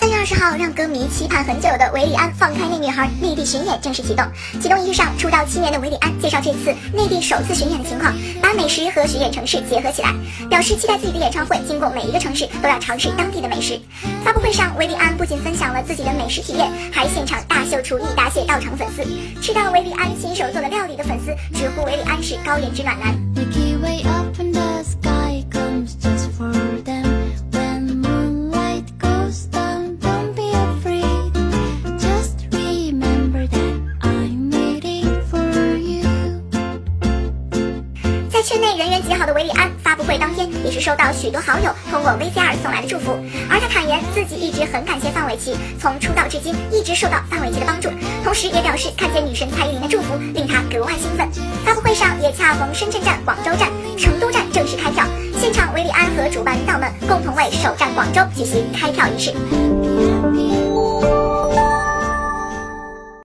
三月二十号，让歌迷期盼很久的韦礼安放开那女孩内地巡演正式启动。启动仪式上，出道七年的韦礼安介绍这次内地首次巡演的情况，把美食和巡演城市结合起来，表示期待自己的演唱会经过每一个城市都要尝试当地的美食。发布会上，韦礼安不仅分享了自己的美食体验，还现场大秀厨艺，答谢到场粉丝。吃到韦礼安亲手做的料理的粉丝直呼韦礼安是高颜值暖男。在圈内人缘极好的韦礼安，发布会当天也是收到许多好友通过 VCR 送来的祝福，而他坦言自己一直很感谢范玮琪，从出道至今一直受到范玮琪的帮助，同时也表示看见女神蔡依林的祝福令他格外兴奋。发布会上也恰逢深圳站、广州站、成都站正式开票，现场韦礼安和主办领导们共同为首站广州举行开票仪式。